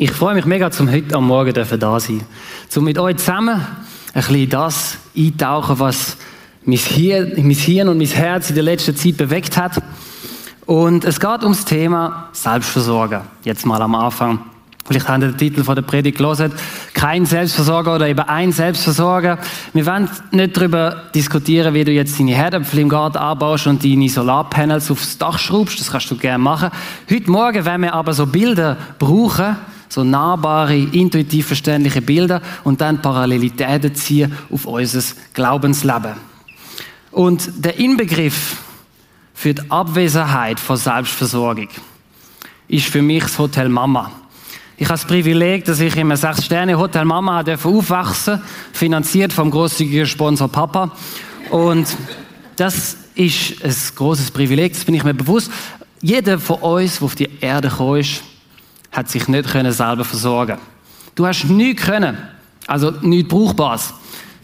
Ich freue mich mega, zum heute am Morgen da sein Um mit euch zusammen ein bisschen das eintauchen, was mein Hirn, und mein Herz in der letzten Zeit bewegt hat. Und es geht ums Thema Selbstversorger. Jetzt mal am Anfang. Vielleicht habt ihr den Titel von der Predigt gelesen. Kein Selbstversorger oder eben ein Selbstversorger. Wir wollen nicht darüber diskutieren, wie du jetzt deine Herdöpfel im Garten anbaust und deine Solarpanels aufs Dach schraubst. Das kannst du gerne machen. Heute Morgen werden wir aber so Bilder brauchen, so nahbare, intuitiv verständliche Bilder und dann Parallelitäten ziehen auf unser Glaubensleben. Und der Inbegriff für die Abwesenheit von Selbstversorgung ist für mich das Hotel Mama. Ich habe das Privileg, dass ich in einem Sechs-Sterne-Hotel Mama aufwachsen finanziert vom großzügigen Sponsor Papa. Und das ist ein großes Privileg, das bin ich mir bewusst. Jeder von uns, der auf die Erde gekommen ist, hat sich nicht können selber versorgen. Du hast nichts können, also nichts Brauchbares.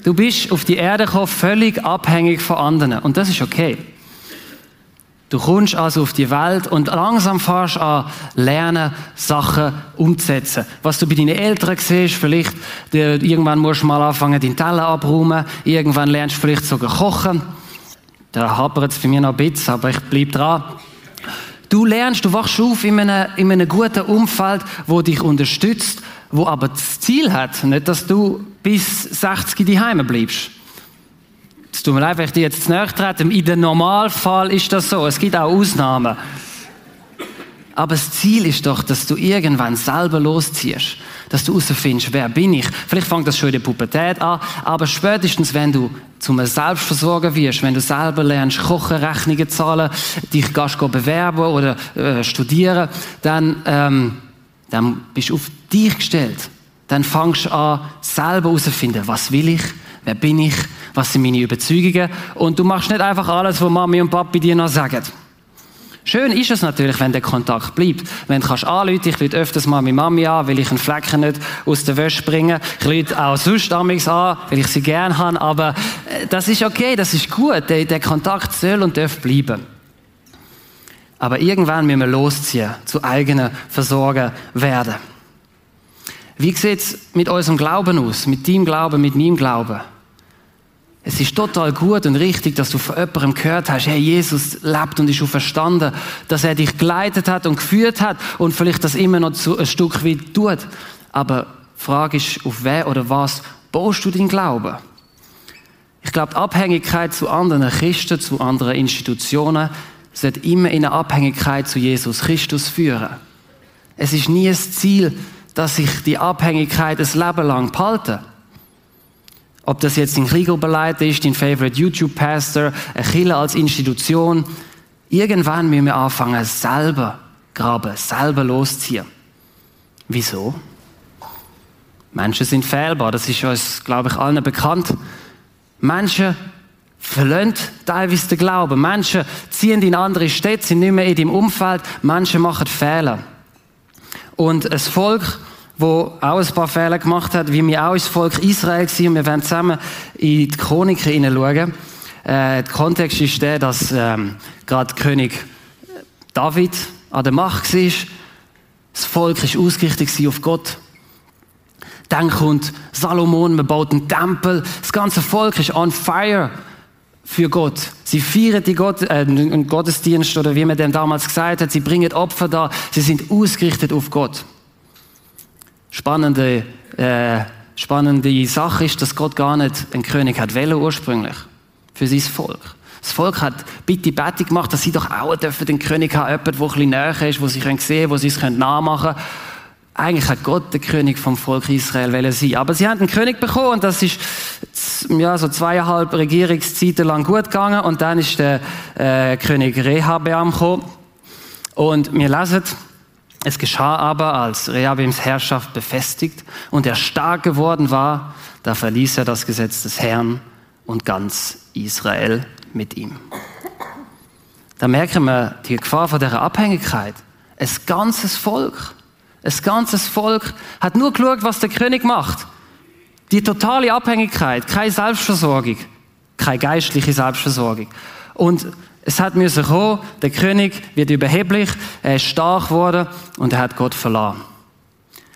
Du bist auf die Erde gekommen, völlig abhängig von anderen. Und das ist okay. Du kommst also auf die Welt und langsam fährst an lernen, Sachen umzusetzen. Was du bei deinen Eltern siehst, vielleicht, irgendwann musst du mal anfangen, deinen Teller abräumen, irgendwann lernst du vielleicht sogar kochen. Da hapert es bei mir noch ein bisschen, aber ich bleib dran. Du lernst, du wachst auf in einem, in einem guten Umfeld, wo dich unterstützt, wo aber das Ziel hat, nicht, dass du bis 60 daheim bleibst. Es tut mir leid, wenn ich dir jetzt zu nahe trete. In dem Normalfall ist das so. Es gibt auch Ausnahmen. Aber das Ziel ist doch, dass du irgendwann selber losziehst. Dass du herausfindest, wer bin ich. Vielleicht fängt das schon in der Pubertät an, aber spätestens, wenn du zum Selbstversorger wirst, wenn du selber lernst, kochen, Rechnungen zahlen, dich gehst bewerben oder äh, studieren, dann, ähm, dann bist du auf dich gestellt. Dann fängst du an, selber herauszufinden, was will ich, wer bin ich, was sind meine Überzeugungen. Und du machst nicht einfach alles, was Mami und Papi dir noch sagen. Schön ist es natürlich, wenn der Kontakt bleibt. Wenn du kannst anrufen, ich rufe öfters mal meine Mami an, weil ich einen Flecken nicht aus der Wäsche bringe. Ich rufe auch sonst amigs an, weil ich sie gerne habe. Aber äh, das ist okay, das ist gut. Der, der Kontakt soll und darf bleiben. Aber irgendwann müssen wir losziehen, zu eigenen Versorger werden. Wie sieht es mit unserem Glauben aus? Mit deinem Glauben, mit meinem Glauben? Es ist total gut und richtig, dass du von jemandem gehört hast, hey, Jesus lebt und ist schon verstanden, dass er dich geleitet hat und geführt hat und vielleicht das immer noch ein Stück weit tut. Aber die Frage ist, auf wer oder was baust du deinen Glauben? Ich glaube, die Abhängigkeit zu anderen Christen, zu anderen Institutionen, sollte immer in eine Abhängigkeit zu Jesus Christus führen. Es ist nie das Ziel, dass sich die Abhängigkeit ein Leben lang behalte. Ob das jetzt in Kriegelbeleid ist, dein Favorite YouTube-Pastor, ein Killer als Institution. Irgendwann müssen wir anfangen, selber graben, selber losziehen. Wieso? Menschen sind fehlbar, das ist uns, glaube ich, allen bekannt. Menschen verlöhnt teilweise den Glauben. Menschen ziehen in andere Städte, sind nicht mehr in deinem Umfeld. Menschen machen Fehler. Und ein Volk, wo auch ein paar Fehler gemacht hat, wie wir auch ins Volk Israel waren. Wir werden zusammen in die Chroniken hineinschauen. Äh, der Kontext ist der, dass ähm, gerade König David an der Macht war. Das Volk war ausgerichtet auf Gott. Dann kommt Salomon, man baut einen Tempel. Das ganze Volk ist on fire für Gott. Sie feiern die Gott, äh, einen Gottesdienst oder wie man dem damals gesagt hat. Sie bringen Opfer da. Sie sind ausgerichtet auf Gott spannende, äh, spannende Sache ist, dass Gott gar nicht einen König hat wollen ursprünglich. Für sein Volk. Das Volk hat bitte Bette gemacht, dass sie doch auch dürfen den König haben, jemand, der ein bisschen näher ist, wo sie sehen können, wo sie es nachmachen können. Eigentlich hat Gott der König vom Volk Israel wollen sein. Aber sie haben einen König bekommen und das ist ja, so zweieinhalb Regierungszeiten lang gut gegangen und dann ist der äh, König Rehabeam gekommen und wir lesen, es geschah aber, als Rehabims Herrschaft befestigt und er stark geworden war, da verließ er das Gesetz des Herrn und ganz Israel mit ihm. Da merken wir die Gefahr von der Abhängigkeit. Ein ganzes Volk, ein ganzes Volk hat nur geschaut, was der König macht. Die totale Abhängigkeit, keine Selbstversorgung, keine geistliche Selbstversorgung. Und es hat müssen kommen, der König wird überheblich, er ist stark geworden und er hat Gott verlassen.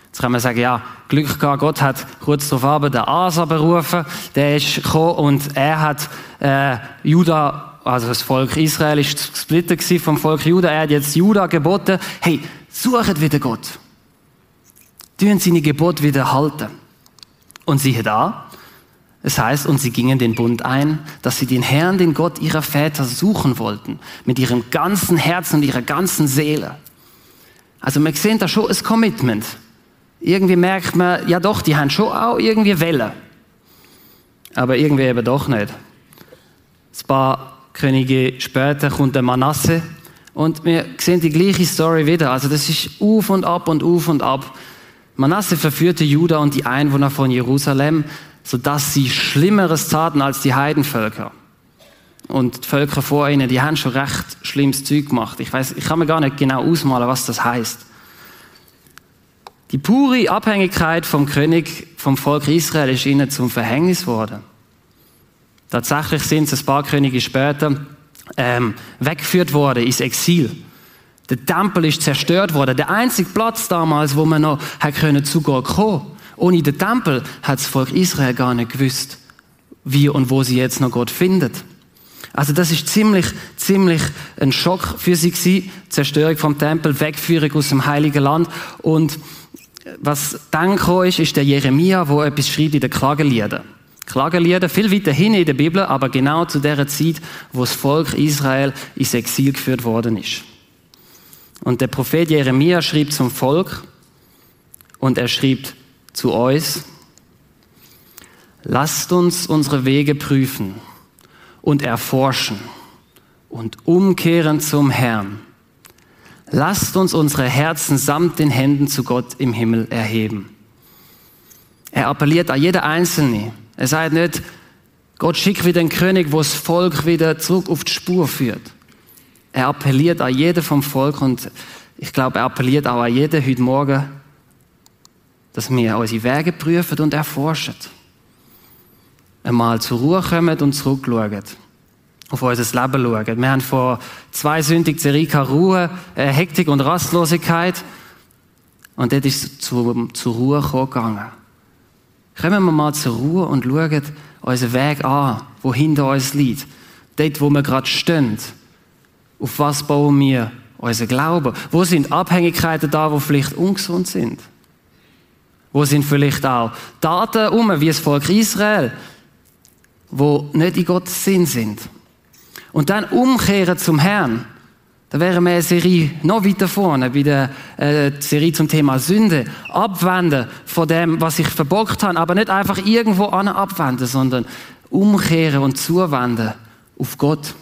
Jetzt kann man sagen, ja, Glück gehabt, Gott hat kurz darauf den Asa berufen, der ist gekommen und er hat äh, Juda, also das Volk Israel ist gesplittet vom Volk Juda, er hat jetzt Juda geboten, hey, sucht wieder Gott. Tun seine Gebot wieder halten. Und siehe da, es heißt, und sie gingen den Bund ein, dass sie den Herrn, den Gott ihrer Väter suchen wollten, mit ihrem ganzen Herzen und ihrer ganzen Seele. Also wir sehen da schon ein Commitment irgendwie merkt man, ja doch, die haben schon auch irgendwie Welle. Aber irgendwie eben doch nicht. Ein paar Könige später kommt der Manasse und wir sehen die gleiche Story wieder. Also das ist auf und ab und auf und ab. Manasse verführte Juda und die Einwohner von Jerusalem, sodass sie Schlimmeres taten als die Heidenvölker. Und die Völker vor ihnen, die haben schon recht schlimmes Zeug gemacht. Ich weiß, ich kann mir gar nicht genau ausmalen, was das heißt. Die pure Abhängigkeit vom König, vom Volk Israel ist ihnen zum Verhängnis geworden. Tatsächlich sind sie ein paar Könige später ähm, weggeführt worden ins Exil. Der Tempel ist zerstört worden. Der einzige Platz damals, wo man noch hat können Zugang kommen. Ohne den Tempel hat das Volk Israel gar nicht gewusst, wie und wo sie jetzt noch Gott findet. Also das ist ziemlich, ziemlich ein Schock für sie gewesen. Zerstörung vom Tempel, Wegführung aus dem Heiligen Land und was dann gekommen ist, ist der Jeremia, wo etwas schreibt in den Klageliedern. Klagelieder, viel weiter hin in der Bibel, aber genau zu der Zeit, wo das Volk Israel ins Exil geführt worden ist. Und der Prophet Jeremia schrieb zum Volk und er schrieb zu uns, lasst uns unsere Wege prüfen und erforschen und umkehren zum Herrn Lasst uns unsere Herzen samt den Händen zu Gott im Himmel erheben. Er appelliert an jeder Einzelne. Er sagt nicht, Gott schickt wieder einen König, wo das Volk wieder zurück auf die Spur führt. Er appelliert an jeden vom Volk und ich glaube, er appelliert auch an jeden heute Morgen, dass wir unsere Wege prüfen und erforschen. Einmal zur Ruhe kommen und zurückschauen auf unser Leben schauen. Wir haben vor zwei Sündigen Zerika Ruhe, äh, Hektik und Rastlosigkeit. Und dort ist es zu, zur Ruhe gegangen. Kommen wir mal zur Ruhe und schauen unseren Weg an, wo hinter uns liegt. Dort, wo wir gerade stehen. Auf was bauen wir unser Glauben? Wo sind Abhängigkeiten da, die vielleicht ungesund sind? Wo sind vielleicht auch Daten um, wie das Volk Israel, wo nicht in Gottes Sinn sind? Und dann umkehren zum Herrn. Da wäre wir eine Serie noch weiter vorne, bei der äh, Serie zum Thema Sünde. Abwenden von dem, was ich verbockt habe, aber nicht einfach irgendwo an abwenden, sondern umkehren und zuwenden auf Gott.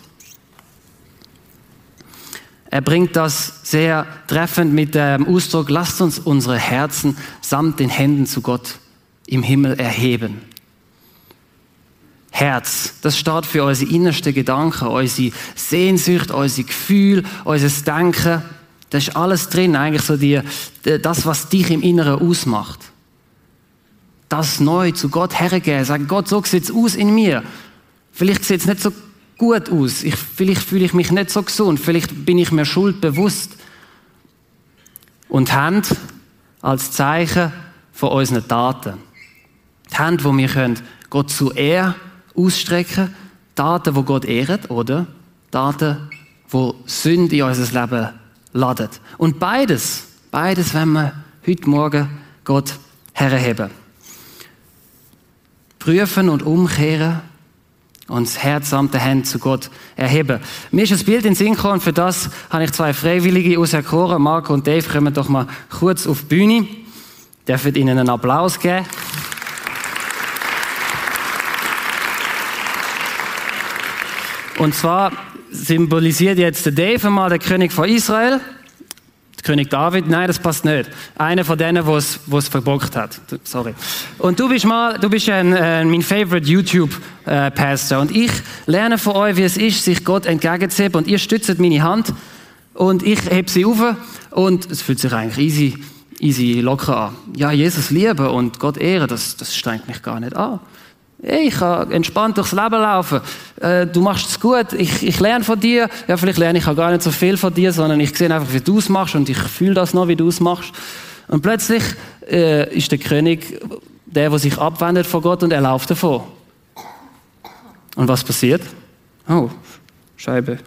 Er bringt das sehr treffend mit dem Ausdruck, lasst uns unsere Herzen samt den Händen zu Gott im Himmel erheben. Herz. Das steht für unsere innersten Gedanken, unsere Sehnsucht, unser Gefühl, unser Denken. Das ist alles drin, eigentlich so die, das, was dich im Inneren ausmacht. Das neu zu Gott hergeben, sagen, Gott, so sieht es aus in mir. Vielleicht sieht es nicht so gut aus. Ich, vielleicht fühle ich mich nicht so gesund. Vielleicht bin ich mir schuldbewusst. Und Hand als Zeichen von unseren Taten. Die Hand, wo wir können Gott zu Ehr ausstrecken. Taten, wo Gott ehrt, oder Taten, wo Sünde in unser Leben laden. Und beides, beides wenn wir heute Morgen Gott herheben. Prüfen und umkehren und das Herz samt der Hände zu Gott erheben. Mir ist ein Bild in Sinn gekommen, für das habe ich zwei Freiwillige aus auserkoren. Marco und Dave kommen doch mal kurz auf die Bühne. Dürfen ihnen einen Applaus geben. Und zwar symbolisiert jetzt der Dave mal der König von Israel. König David, nein, das passt nicht. Einer von denen, wo es verbockt hat. Sorry. Und du bist mal, du bist ein, äh, mein favorite YouTube-Pastor. Äh, und ich lerne von euch, wie es ist, sich Gott entgegenzuheben. Und ihr stützt meine Hand. Und ich heb sie auf. Und es fühlt sich eigentlich easy, easy locker an. Ja, Jesus lieben und Gott ehren, das, das strengt mich gar nicht an. Hey, ich kann entspannt durchs Leben laufen. Äh, du machst es gut. Ich, ich lerne von dir. Ja, vielleicht lerne ich auch gar nicht so viel von dir, sondern ich sehe einfach, wie du es machst und ich fühle das noch, wie du es machst. Und plötzlich äh, ist der König der, der sich abwendet von Gott und er läuft davon. Und was passiert? Oh, Scheibe.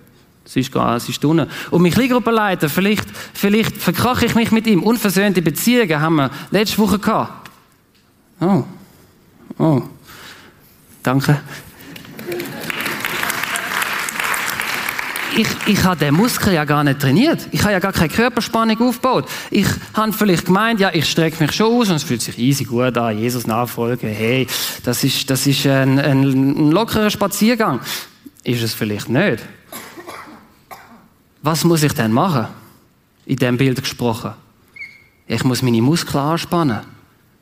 Sie ist, gar, sie ist unten. Und mein Kleingruppenleiter, vielleicht, vielleicht verkrache ich mich mit ihm. Unversöhnte Beziehungen haben wir letzte Woche gehabt. Oh. Oh. Danke. ich, ich habe den Muskel ja gar nicht trainiert. Ich habe ja gar keine Körperspannung aufgebaut. Ich habe vielleicht gemeint, ja, ich strecke mich schon aus und es fühlt sich easy gut an, Jesus nachfolgen. Hey, das ist, das ist ein, ein, ein lockerer Spaziergang. Ist es vielleicht nicht. Was muss ich denn machen? In dem Bild gesprochen. Ich muss meine Muskeln anspannen.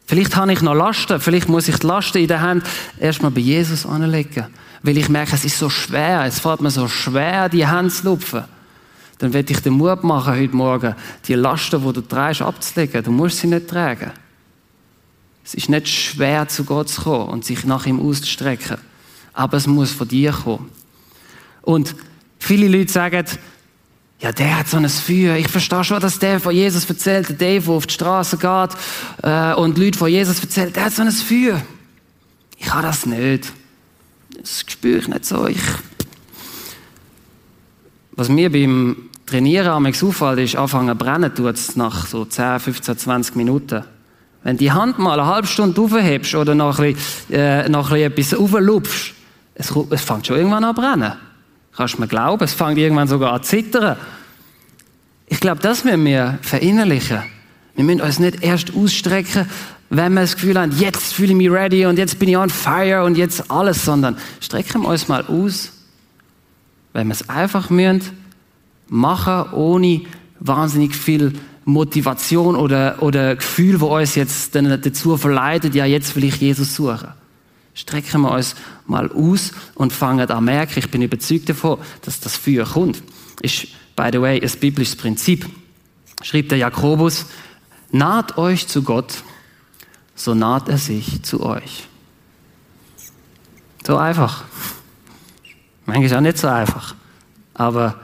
Vielleicht habe ich noch Lasten. Vielleicht muss ich die Lasten in der Hand erstmal bei Jesus anlegen weil ich merke, es ist so schwer, es fällt mir so schwer, die Hände zu lupfen. Dann werde ich den Mut machen, heute Morgen, die Lasten, die du trägst, abzulegen. Du musst sie nicht tragen. Es ist nicht schwer, zu Gott zu kommen und sich nach ihm auszustrecken. Aber es muss von dir kommen. Und viele Leute sagen, ja, der hat so ein Feuer. Ich verstehe schon, dass der von Jesus erzählt, der Dave, der auf die Straße geht äh, und Leute von Jesus erzählt, der hat so ein Feuer. Ich habe das nicht das spüre ich nicht so. Ich was mir beim Trainieren am auffällt, ist, anfangen zu brennen tut es nach so 10, 15, 20 Minuten. Wenn die Hand mal eine halbe Stunde aufhebst oder noch ein bisschen, äh, noch ein bisschen etwas auflupfst, es, es fängt schon irgendwann an zu brennen. Kannst mir glauben? Es fängt irgendwann sogar an zu zittern. Ich glaube, das müssen wir verinnerlichen. Wir müssen uns nicht erst ausstrecken, wenn wir das Gefühl haben, jetzt fühle ich mich ready und jetzt bin ich on fire und jetzt alles, sondern strecken wir uns mal aus, wenn wir es einfach müssen, machen, ohne wahnsinnig viel Motivation oder, oder Gefühl, wo uns jetzt dazu verleitet, ja, jetzt will ich Jesus suchen. Strecken wir uns mal aus und fangen an merken, ich bin überzeugt davon, dass das Feuer kommt. Ist, by the way, ein biblisches Prinzip. Schreibt der Jakobus, naht euch zu Gott, so naht er sich zu euch. So einfach. Manchmal auch nicht so einfach, aber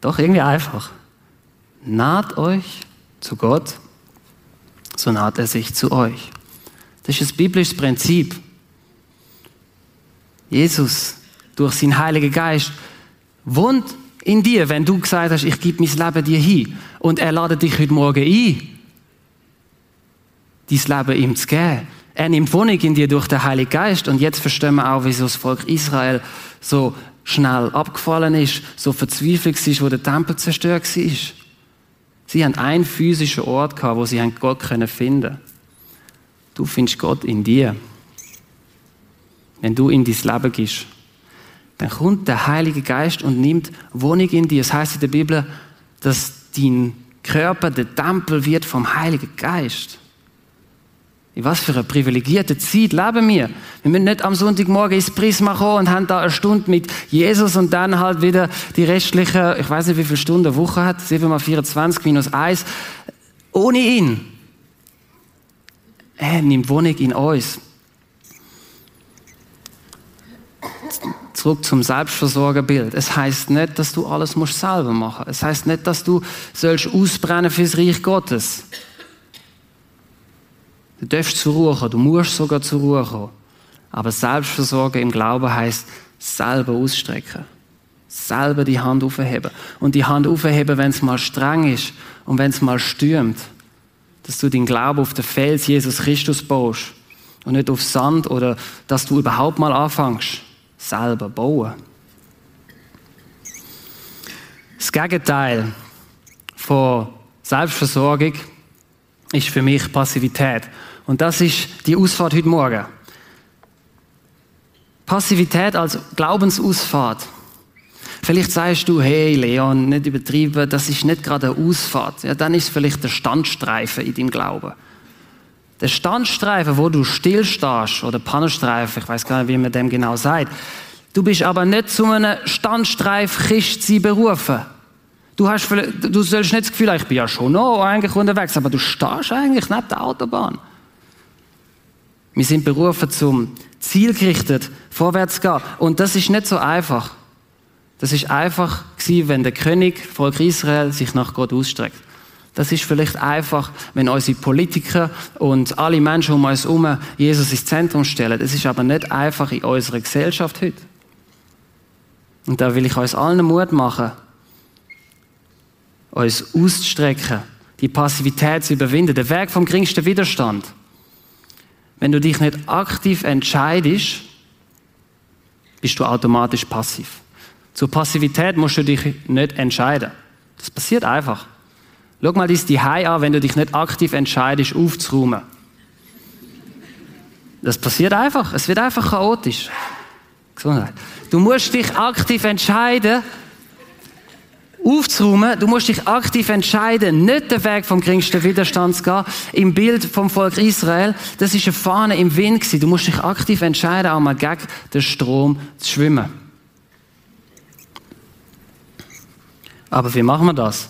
doch irgendwie einfach. Naht euch zu Gott, so naht er sich zu euch. Das ist das biblische Prinzip. Jesus, durch seinen Heiligen Geist, wohnt in dir, wenn du gesagt hast, ich gebe mein Leben dir hin. Und er ladet dich heute Morgen ein dein Leben ihm zu geben. Er nimmt Wohnung in dir durch den Heiligen Geist. Und jetzt verstehen wir auch, wieso das Volk Israel so schnell abgefallen ist, so verzweifelt ist, wo der Tempel zerstört war. Sie haben einen physischen Ort wo sie Gott finden können. Du findest Gott in dir. Wenn du in dein Leben gehst, dann kommt der Heilige Geist und nimmt Wohnung in dir. Das heißt in der Bibel, dass dein Körper der Tempel wird vom Heiligen Geist. In was für eine privilegierte Zeit leben wir. Wir müssen nicht am Sonntagmorgen ins Prisma kommen und haben da eine Stunde mit Jesus und dann halt wieder die restliche, ich weiß nicht, wie viele Stunden eine Woche hat, 7 mal 24 minus 1, ohne ihn. Er nimmt Wohnung in uns. Zurück zum Selbstversorgerbild. Es heißt nicht, dass du alles musst selber machen. Es heißt nicht, dass du sollst ausbrennen fürs Reich Gottes. Du darfst zur Ruhe kommen, du musst sogar zur Ruhe kommen. Aber Selbstversorgen im Glauben heißt selber ausstrecken. Selber die Hand aufheben. Und die Hand aufheben, wenn es mal streng ist und wenn es mal stürmt. Dass du den Glauben auf den Fels Jesus Christus baust. Und nicht auf Sand oder dass du überhaupt mal anfängst. Selber bauen. Das Gegenteil von Selbstversorgung ist für mich Passivität. Und das ist die Ausfahrt heute Morgen. Passivität als Glaubensausfahrt. Vielleicht sagst du, hey Leon, nicht übertrieben, das ist nicht gerade eine Ausfahrt. Ja, dann ist es vielleicht der Standstreifen in deinem Glauben. Der Standstreifen, wo du stillstehst, oder Pannenstreifen, ich weiß gar nicht, wie man dem genau sagt. Du bist aber nicht zu einem Standstreif Christsein berufen. Du, hast, du sollst nicht das Gefühl haben, ich bin ja schon noch eigentlich unterwegs, aber du stehst eigentlich neben der Autobahn. Wir sind berufen zum zielgerichtet vorwärts gehen. Und das ist nicht so einfach. Das ist einfach gewesen, wenn der König, Volk Israel, sich nach Gott ausstreckt. Das ist vielleicht einfach, wenn unsere Politiker und alle Menschen um uns herum Jesus ins Zentrum stellen. Es ist aber nicht einfach in unserer Gesellschaft heute. Und da will ich uns allen Mut machen, uns auszustrecken, die Passivität zu überwinden, der Weg vom geringsten Widerstand. Wenn du dich nicht aktiv entscheidest, bist du automatisch passiv. Zur Passivität musst du dich nicht entscheiden. Das passiert einfach. Schau mal dies die an, wenn du dich nicht aktiv entscheidest, aufzuräumen. Das passiert einfach. Es wird einfach chaotisch. Gesundheit. Du musst dich aktiv entscheiden, aufzuräumen. Du musst dich aktiv entscheiden, nicht den Weg vom geringsten Widerstand zu gehen. Im Bild vom Volk Israel, das ist eine Fahne im Wind gewesen. Du musst dich aktiv entscheiden, auch mal gegen den Strom zu schwimmen. Aber wie machen wir das?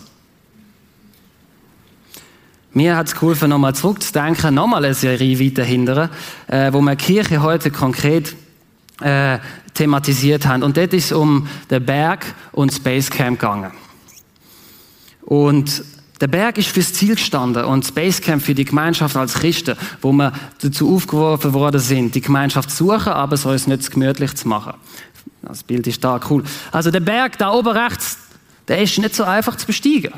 Mir hat es geholfen, nochmal zurückzudenken, nochmal eine Serie weiter hindern, äh, wo wir Kirche heute konkret äh, thematisiert haben. Und dort ist es um den Berg und das Basecamp gegangen. Und der Berg ist fürs Ziel gestanden und das Basecamp für die Gemeinschaft als Christen, wo wir dazu aufgeworfen worden sind, die Gemeinschaft zu suchen, aber es nicht gemütlich zu machen. Das Bild ist da, cool. Also der Berg da oben rechts, der ist nicht so einfach zu besteigen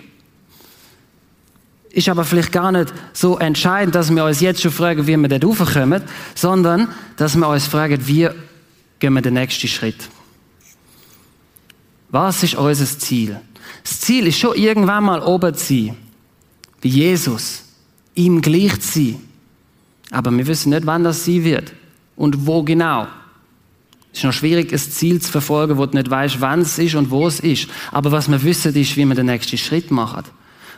ist aber vielleicht gar nicht so entscheidend, dass wir uns jetzt schon fragen, wie wir dort raufkommen, sondern dass wir uns fragen, wie gehen wir den nächsten Schritt. Was ist unser Ziel? Das Ziel ist schon irgendwann mal oben zu sein, wie Jesus, ihm gleich zu sein. Aber wir wissen nicht, wann das sein wird und wo genau. Es ist noch schwierig, ein Ziel zu verfolgen, wo du nicht weißt, wann es ist und wo es ist. Aber was wir wissen, ist, wie wir den nächsten Schritt machen.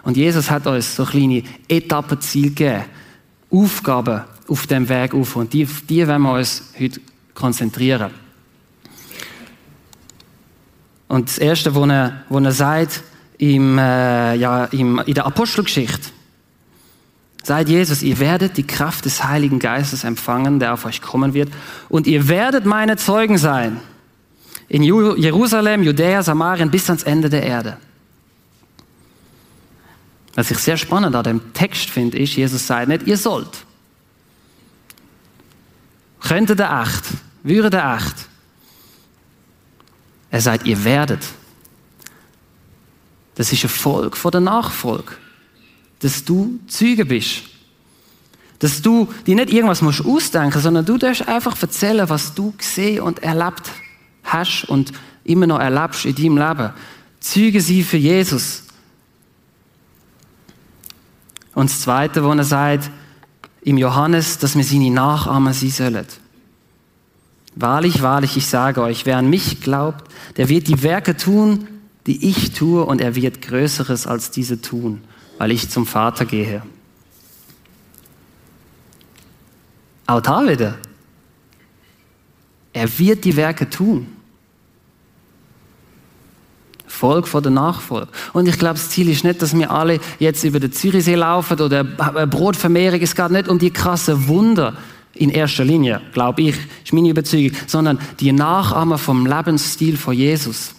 Und Jesus hat uns so kleine Etappenziele gegeben. Aufgaben auf dem Weg auf. Und die, die wollen wir uns heute konzentrieren. Und das Erste, was er, was er sagt im, äh, ja, im, in der Apostelgeschichte, sagt Jesus, ihr werdet die Kraft des Heiligen Geistes empfangen, der auf euch kommen wird. Und ihr werdet meine Zeugen sein. In Jerusalem, Judäa, Samarien bis ans Ende der Erde. Was ich sehr spannend an dem Text finde, ist, Jesus sagt nicht, ihr sollt. Könntet ihr echt, würdet ihr echt. Er sagt, ihr werdet. Das ist eine Folge von der Nachfolge. Dass du Zeuge bist. Dass du dir nicht irgendwas musst ausdenken, sondern du darfst einfach erzählen, was du gesehen und erlebt hast und immer noch erlebst in deinem Leben. Zeuge sie für Jesus. Und das Zweite, wo er sagt, im Johannes, dass wir seine Nachahmer sein sollen. Wahrlich, wahrlich, ich sage euch, wer an mich glaubt, der wird die Werke tun, die ich tue, und er wird Größeres als diese tun, weil ich zum Vater gehe. Auch da wieder. Er wird die Werke tun. Folge von der Nachfolge. Und ich glaube, das Ziel ist nicht, dass wir alle jetzt über den Zürichsee laufen oder Brotvermehrung. Es geht nicht um die krassen Wunder in erster Linie, glaube ich, ist meine Überzeugung, sondern die Nachahmer vom Lebensstil von Jesus.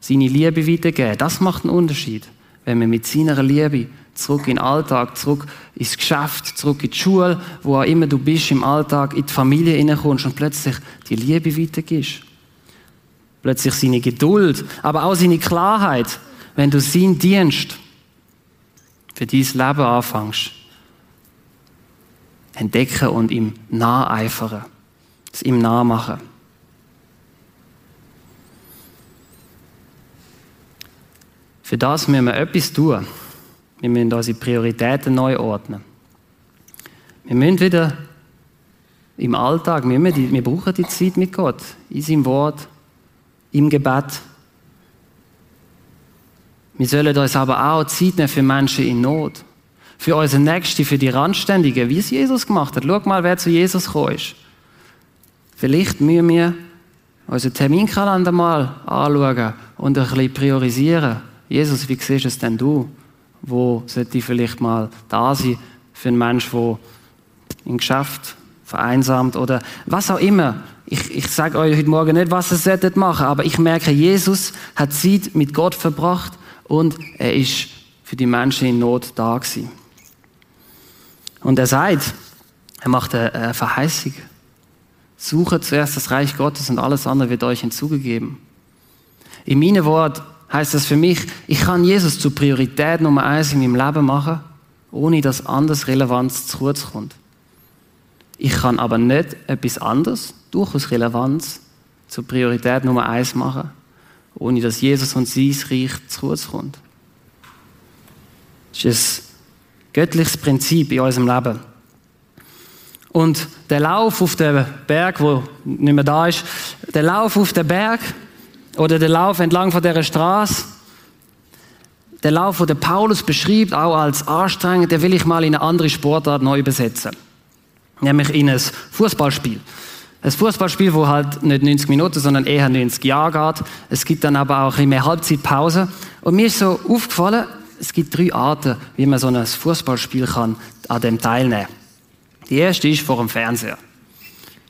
Seine Liebe weitergeben, das macht einen Unterschied. Wenn wir mit seiner Liebe zurück in den Alltag, zurück ins Geschäft, zurück in die Schule, wo auch immer du bist im Alltag, in die Familie hineinkommst und plötzlich die Liebe weitergibst plötzlich seine Geduld, aber auch seine Klarheit, wenn du sein Dienst für dein Leben anfängst. Entdecken und ihm naheifern, es ihm nachmachen. Für das müssen wir etwas tun. Wir müssen unsere Prioritäten neu ordnen. Wir müssen wieder im Alltag, wir, die, wir brauchen die Zeit mit Gott, in seinem Wort, im Gebet. Wir sollen uns aber auch Zeit nehmen für Menschen in Not. Für unsere Nächsten, für die Randständigen, wie es Jesus gemacht hat. Schau mal, wer zu Jesus gekommen ist. Vielleicht müssen wir unseren Terminkalender mal anschauen und ein bisschen priorisieren. Jesus, wie siehst es denn du? Wo sollte ich vielleicht mal da sein für einen Menschen, der im Geschäft vereinsamt oder was auch immer ich, ich sage euch heute Morgen nicht, was ihr solltet machen, aber ich merke, Jesus hat Zeit mit Gott verbracht und er ist für die Menschen in Not da gewesen. Und er sagt, er macht eine Verheißung. Suche zuerst das Reich Gottes und alles andere wird euch hinzugegeben. In meinem Wort heißt das für mich, ich kann Jesus zur Priorität Nummer eins in meinem Leben machen, ohne dass anders Relevanz zu kurz kommt. Ich kann aber nicht etwas anderes, durchaus Relevanz, zur Priorität Nummer eins machen, ohne dass Jesus und sein Reich zu kurz kommt. Das ist ein göttliches Prinzip in unserem Leben. Und der Lauf auf den Berg, wo nicht mehr da ist, der Lauf auf den Berg oder der Lauf entlang von der Straße, der Lauf, den Paulus beschreibt, auch als anstrengend, den will ich mal in eine andere Sportart neu übersetzen. Nämlich in ein Fußballspiel. Ein Fußballspiel, wo halt nicht 90 Minuten, sondern eher 90 Jahre geht. Es gibt dann aber auch immer Halbzeitpause. Und mir ist so aufgefallen, es gibt drei Arten, wie man so ein Fußballspiel kann an dem teilnehmen. Die erste ist vor dem Fernseher.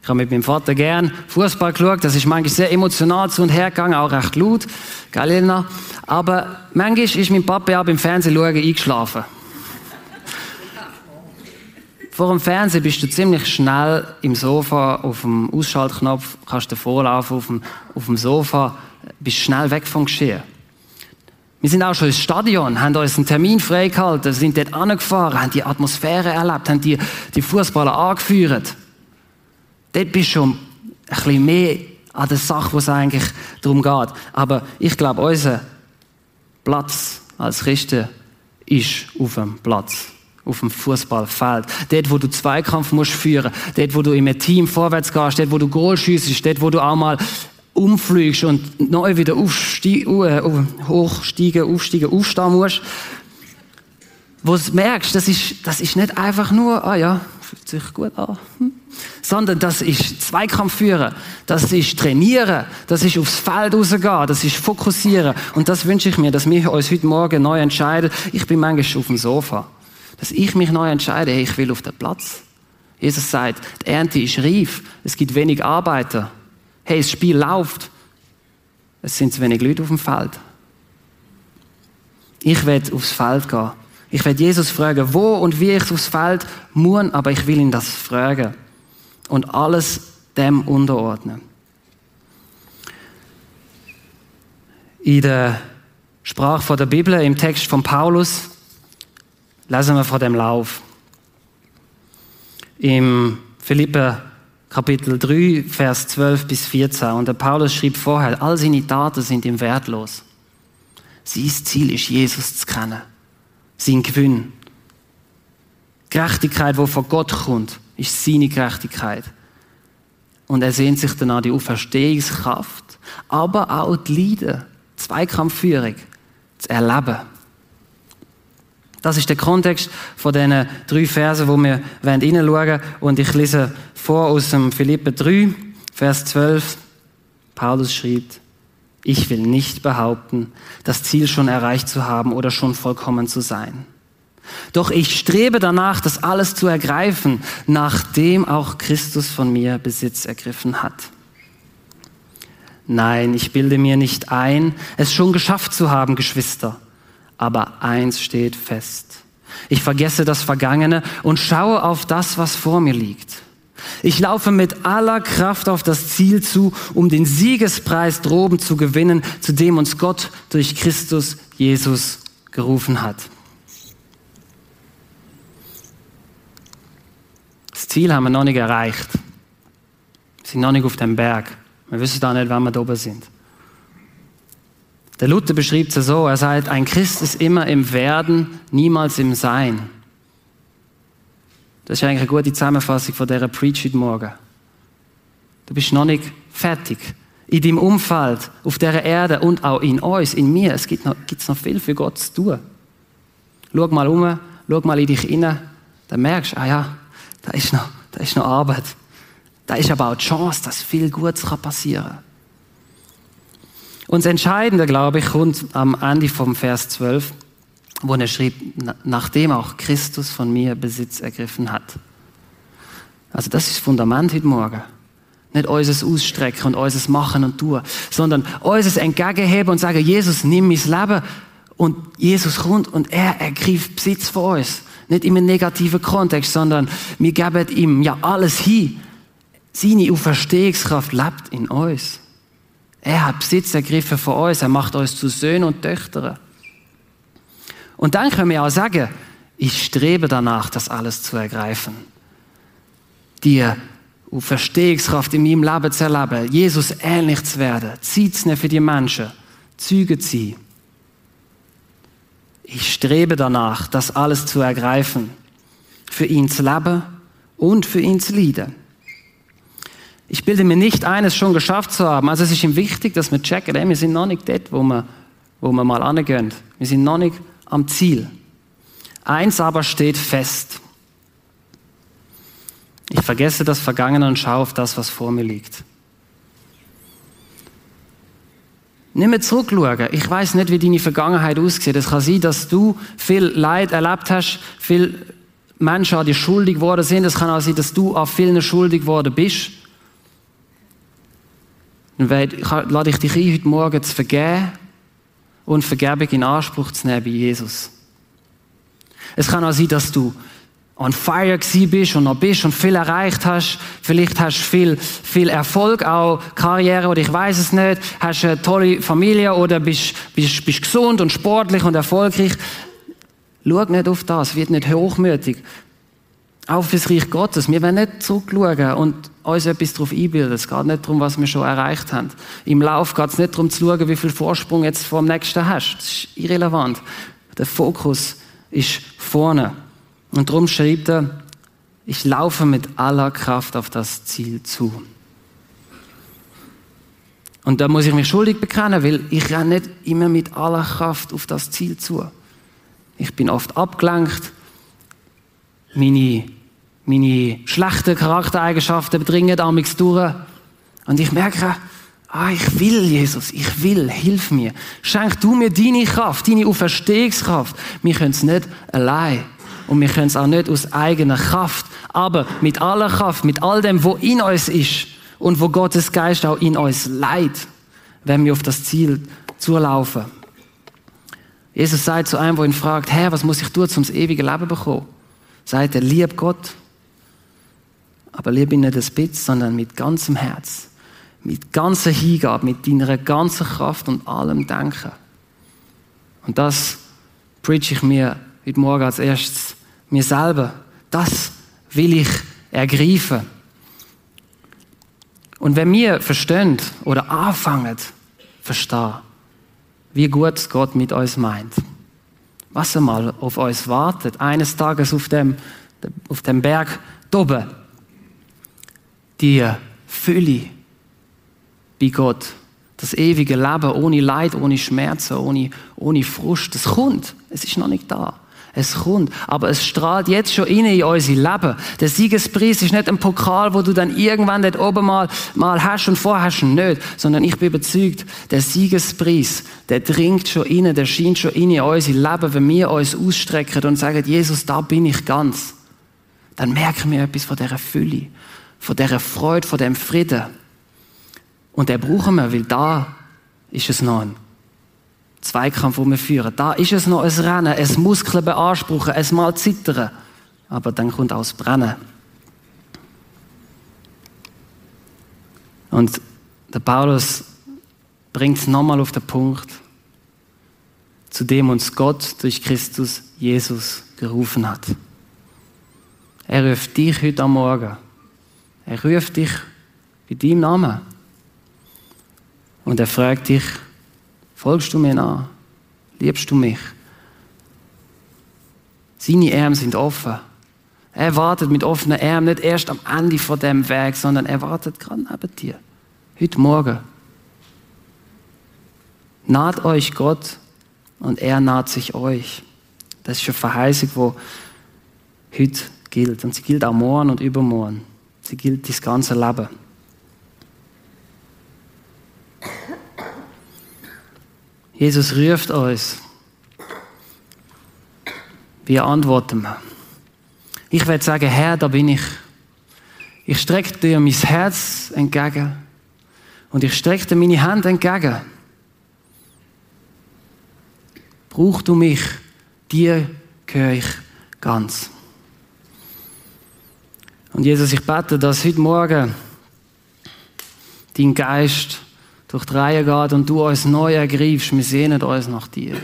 Ich habe mit meinem Vater gern Fußball geschaut. Das ist manchmal sehr emotional zu und her gegangen, auch recht laut. Gell, Elena? Aber manchmal ist mein Papa auch beim Fernsehen eingeschlafen. Vor dem Fernsehen bist du ziemlich schnell im Sofa auf dem Ausschaltknopf, kannst du vorlaufen auf dem, auf dem Sofa, bist schnell weg vom Geschehen. Wir sind auch schon ins Stadion, haben uns einen Termin freigehalten, sind dort angefahren, haben die Atmosphäre erlebt, haben die, die Fußballer angeführt. Dort bist du schon ein bisschen mehr an der Sache, wo es eigentlich darum geht. Aber ich glaube, unser Platz als Christen ist auf dem Platz auf dem Fußballfeld. Dort, wo du Zweikampf musst führen, dort, wo du einem Team vorwärts gehst, dort, wo du Goal schiessest, dort, wo du auch mal umfliegst und neu wieder aufsteigen, uh, hochsteigen, aufsteigen, aufstehen musst. Wo du merkst, das ist, das ist nicht einfach nur, ah ja, fühlt sich gut an, hm. sondern das ist Zweikampf führen, das ist trainieren, das ist aufs Feld rausgehen, das ist fokussieren. Und das wünsche ich mir, dass wir uns heute Morgen neu entscheiden. Ich bin manchmal auf dem Sofa dass ich mich neu entscheide, hey, ich will auf den Platz. Jesus sagt, die Ernte ist reif, es gibt wenig Arbeiter. Hey, das Spiel läuft, es sind zu wenig Leute auf dem Feld. Ich werde aufs Feld gehen. Ich werde Jesus fragen, wo und wie ich aufs Feld muss, aber ich will ihn das fragen und alles dem unterordnen. In der Sprache der Bibel, im Text von Paulus, lesen wir von dem Lauf. Im Philipper Kapitel 3, Vers 12 bis 14. Und der Paulus schrieb vorher, all seine Taten sind ihm wertlos. Sein Ziel ist, Jesus zu kennen. Sein Gewinn. Gerechtigkeit, die von Gott kommt, ist seine Gerechtigkeit. Und er sehnt sich danach die Auferstehungskraft, aber auch die Leiden, Zweikampfführung zu erleben. Das ist der Kontext von diesen drei Versen, wo wir hineinschauen wollen. Und ich lese vor aus dem Philippe 3, Vers 12. Paulus schreibt, ich will nicht behaupten, das Ziel schon erreicht zu haben oder schon vollkommen zu sein. Doch ich strebe danach, das alles zu ergreifen, nachdem auch Christus von mir Besitz ergriffen hat. Nein, ich bilde mir nicht ein, es schon geschafft zu haben, Geschwister aber eins steht fest. Ich vergesse das Vergangene und schaue auf das, was vor mir liegt. Ich laufe mit aller Kraft auf das Ziel zu, um den Siegespreis droben zu gewinnen, zu dem uns Gott durch Christus Jesus gerufen hat. Das Ziel haben wir noch nicht erreicht. Wir sind noch nicht auf dem Berg. Wir wissen auch nicht, wann wir da oben sind. Der Luther beschreibt es so, er sagt, ein Christ ist immer im Werden, niemals im Sein. Das ist eigentlich eine gute Zusammenfassung von dieser Preach heute Morgen. Du bist noch nicht fertig. In deinem Umfeld, auf dieser Erde und auch in uns, in mir, es gibt noch, gibt's noch viel für Gott zu tun. Schau mal um, schau mal in dich hinein, dann merkst du, ah ja, da ist noch, da ist noch Arbeit. Da ist aber auch die Chance, dass viel Gutes passieren kann. Und das Entscheidende, glaube ich, kommt am Ende vom Vers 12, wo er schrieb, nachdem auch Christus von mir Besitz ergriffen hat. Also das ist das Fundament heute Morgen. Nicht unser Ausstrecken und unser Machen und Tun, sondern unser Entgegenheben und sagen, Jesus, nimm mein Leben Und Jesus kommt und er ergreift Besitz von uns. Nicht einem negativen Kontext, sondern wir geben ihm ja alles hin. Seine Auferstehungskraft lebt in uns. Er hat Besitz ergriffen von uns. Er macht uns zu Söhnen und Töchtern. Und dann können wir auch sagen, ich strebe danach, das alles zu ergreifen. Die Auferstehungskraft in meinem Leben zu erleben, Jesus ähnlich zu werden, Zeit zu nehmen für die Menschen, Züge zu sein. Ich strebe danach, das alles zu ergreifen, für ihn zu leben und für ihn zu leiden. Ich bilde mir nicht ein, es schon geschafft zu haben. Also es ist ihm wichtig, dass wir checken, ey, wir sind noch nicht dort, wo wir, wo wir mal angehen. Wir sind noch nicht am Ziel. Eins aber steht fest. Ich vergesse das Vergangene und schaue auf das, was vor mir liegt. Nimm mir zurückschauen. Ich weiß nicht, wie deine Vergangenheit aussieht. Es kann sein, dass du viel Leid erlebt hast, viel Menschen an dir schuldig geworden sind. Es kann auch sein, dass du an vielen schuldig geworden bist. Dann lade ich dich ein, heute Morgen zu vergeben und Vergebung in Anspruch zu nehmen bei Jesus. Es kann auch sein, dass du on fire gewesen bist und noch bist und viel erreicht hast. Vielleicht hast du viel, viel Erfolg, auch Karriere oder ich weiß es nicht. Hast eine tolle Familie oder bist, bist, bist gesund und sportlich und erfolgreich. Schau nicht auf das, wird nicht hochmütig. Auch fürs Reich Gottes. Wir werden nicht zurückschauen und uns etwas darauf einbilden. Es geht nicht darum, was wir schon erreicht haben. Im Lauf geht es nicht darum zu schauen, wie viel Vorsprung jetzt vor dem Nächsten hast. Das ist irrelevant. Der Fokus ist vorne. Und darum schreibt er, ich laufe mit aller Kraft auf das Ziel zu. Und da muss ich mich schuldig bekennen, weil ich renne nicht immer mit aller Kraft auf das Ziel zu. Ich bin oft abgelenkt. Meine, meine schlechten Charaktereigenschaften dringen amigs durch. Und ich merke, ah, ich will, Jesus, ich will, hilf mir. Schenk du mir deine Kraft, deine Auferstehungskraft. Wir können es nicht allein. Und wir können es auch nicht aus eigener Kraft, aber mit aller Kraft, mit all dem, wo in uns ist und wo Gottes Geist auch in uns leidet, wenn wir auf das Ziel zulaufen. Jesus sagt zu einem, wo ihn fragt, Herr, was muss ich tun, um das ewige Leben zu bekommen? Sagt er, lieb Gott, aber lieb ihn nicht ein bisschen, sondern mit ganzem Herz, mit ganzer Hingabe, mit deiner ganzen Kraft und allem Denken. Und das preach ich mir heute Morgen als erstes mir selber. Das will ich ergreifen. Und wenn wir verstehen oder anfangen, verstehen, wie gut Gott mit uns meint, was er mal auf uns wartet, eines Tages auf dem, auf dem Berg oben, die Fülle bei Gott, das ewige Leben ohne Leid, ohne Schmerzen, ohne, ohne Frust, das kommt. Es ist noch nicht da. Es kommt. Aber es strahlt jetzt schon in unser Leben. Der Siegespreis ist nicht ein Pokal, wo du dann irgendwann dort oben mal, mal hast und vorher hast nicht. Sondern ich bin überzeugt, der Siegespreis, der dringt schon inne, der scheint schon in unser Leben, wenn wir uns ausstrecken und sagen, Jesus, da bin ich ganz. Dann merken wir etwas von dieser Fülle, von dieser Freude, von dem Frieden. Und den brauchen wir, weil da ist es noch ein Zweikampf, den wir führen. Da ist es noch ein Rennen, ein Muskeln beanspruchen, ein Mal zittern. Aber dann kommt auch das Brennen. Und der Paulus bringt es nochmal auf den Punkt, zu dem uns Gott durch Christus Jesus gerufen hat. Er ruft dich heute am Morgen. Er ruft dich bei deinem Namen. Und er fragt dich, Folgst du mir nach? Liebst du mich? Seine Arme sind offen. Er wartet mit offenen Armen nicht erst am Ende von dem Weg, sondern er wartet gerade neben dir. Heute Morgen. Naht euch Gott und er naht sich euch. Das ist eine Verheißung, die heute gilt. Und sie gilt auch morgen und übermorgen. Sie gilt das ganze Leben. Jesus ruft uns. Wie antworten wir? Ich werde sagen, Herr, da bin ich. Ich strecke dir mein Herz entgegen und ich strecke dir meine Hand entgegen. Brauch du mich, dir gehöre ich ganz. Und Jesus, ich bete, dass heute Morgen dein Geist durch die Reihe geht und du uns neu ergreifst. Wir sehnen uns nach dir.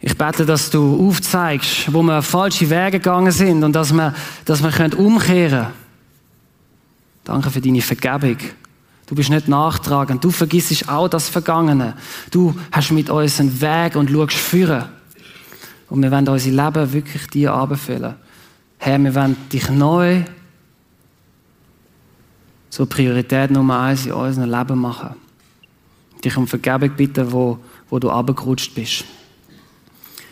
Ich bete, dass du aufzeigst, wo wir falsche Wege gegangen sind und dass wir, dass wir umkehren können. Danke für deine Vergebung. Du bist nicht nachtragend. Du vergisst auch das Vergangene. Du hast mit uns einen Weg und schaust führen. Und wir wollen unser Leben wirklich dir abfüllen. Herr, wir wollen dich neu zur Priorität Nummer eins in unserem Leben machen. Dich um Vergebung bitten, wo, wo du abgerutscht bist.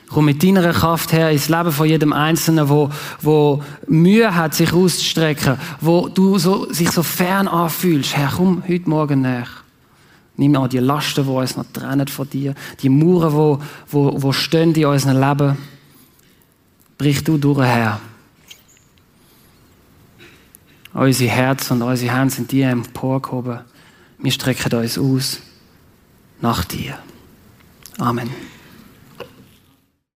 Komm mit deiner Kraft her ins Leben von jedem Einzelnen, wo, wo Mühe hat, sich auszustrecken, wo du so, sich so fern anfühlst. Herr, komm heute Morgen näher. Nimm auch die Lasten, die uns noch trennen von dir, die Mauern, wo, wo, wo stehen in unserem Leben. Brich du durch, Herr. Unsere Herzen und unsere Hände sind dir emporgehoben. Wir strecken uns aus nach dir. Amen.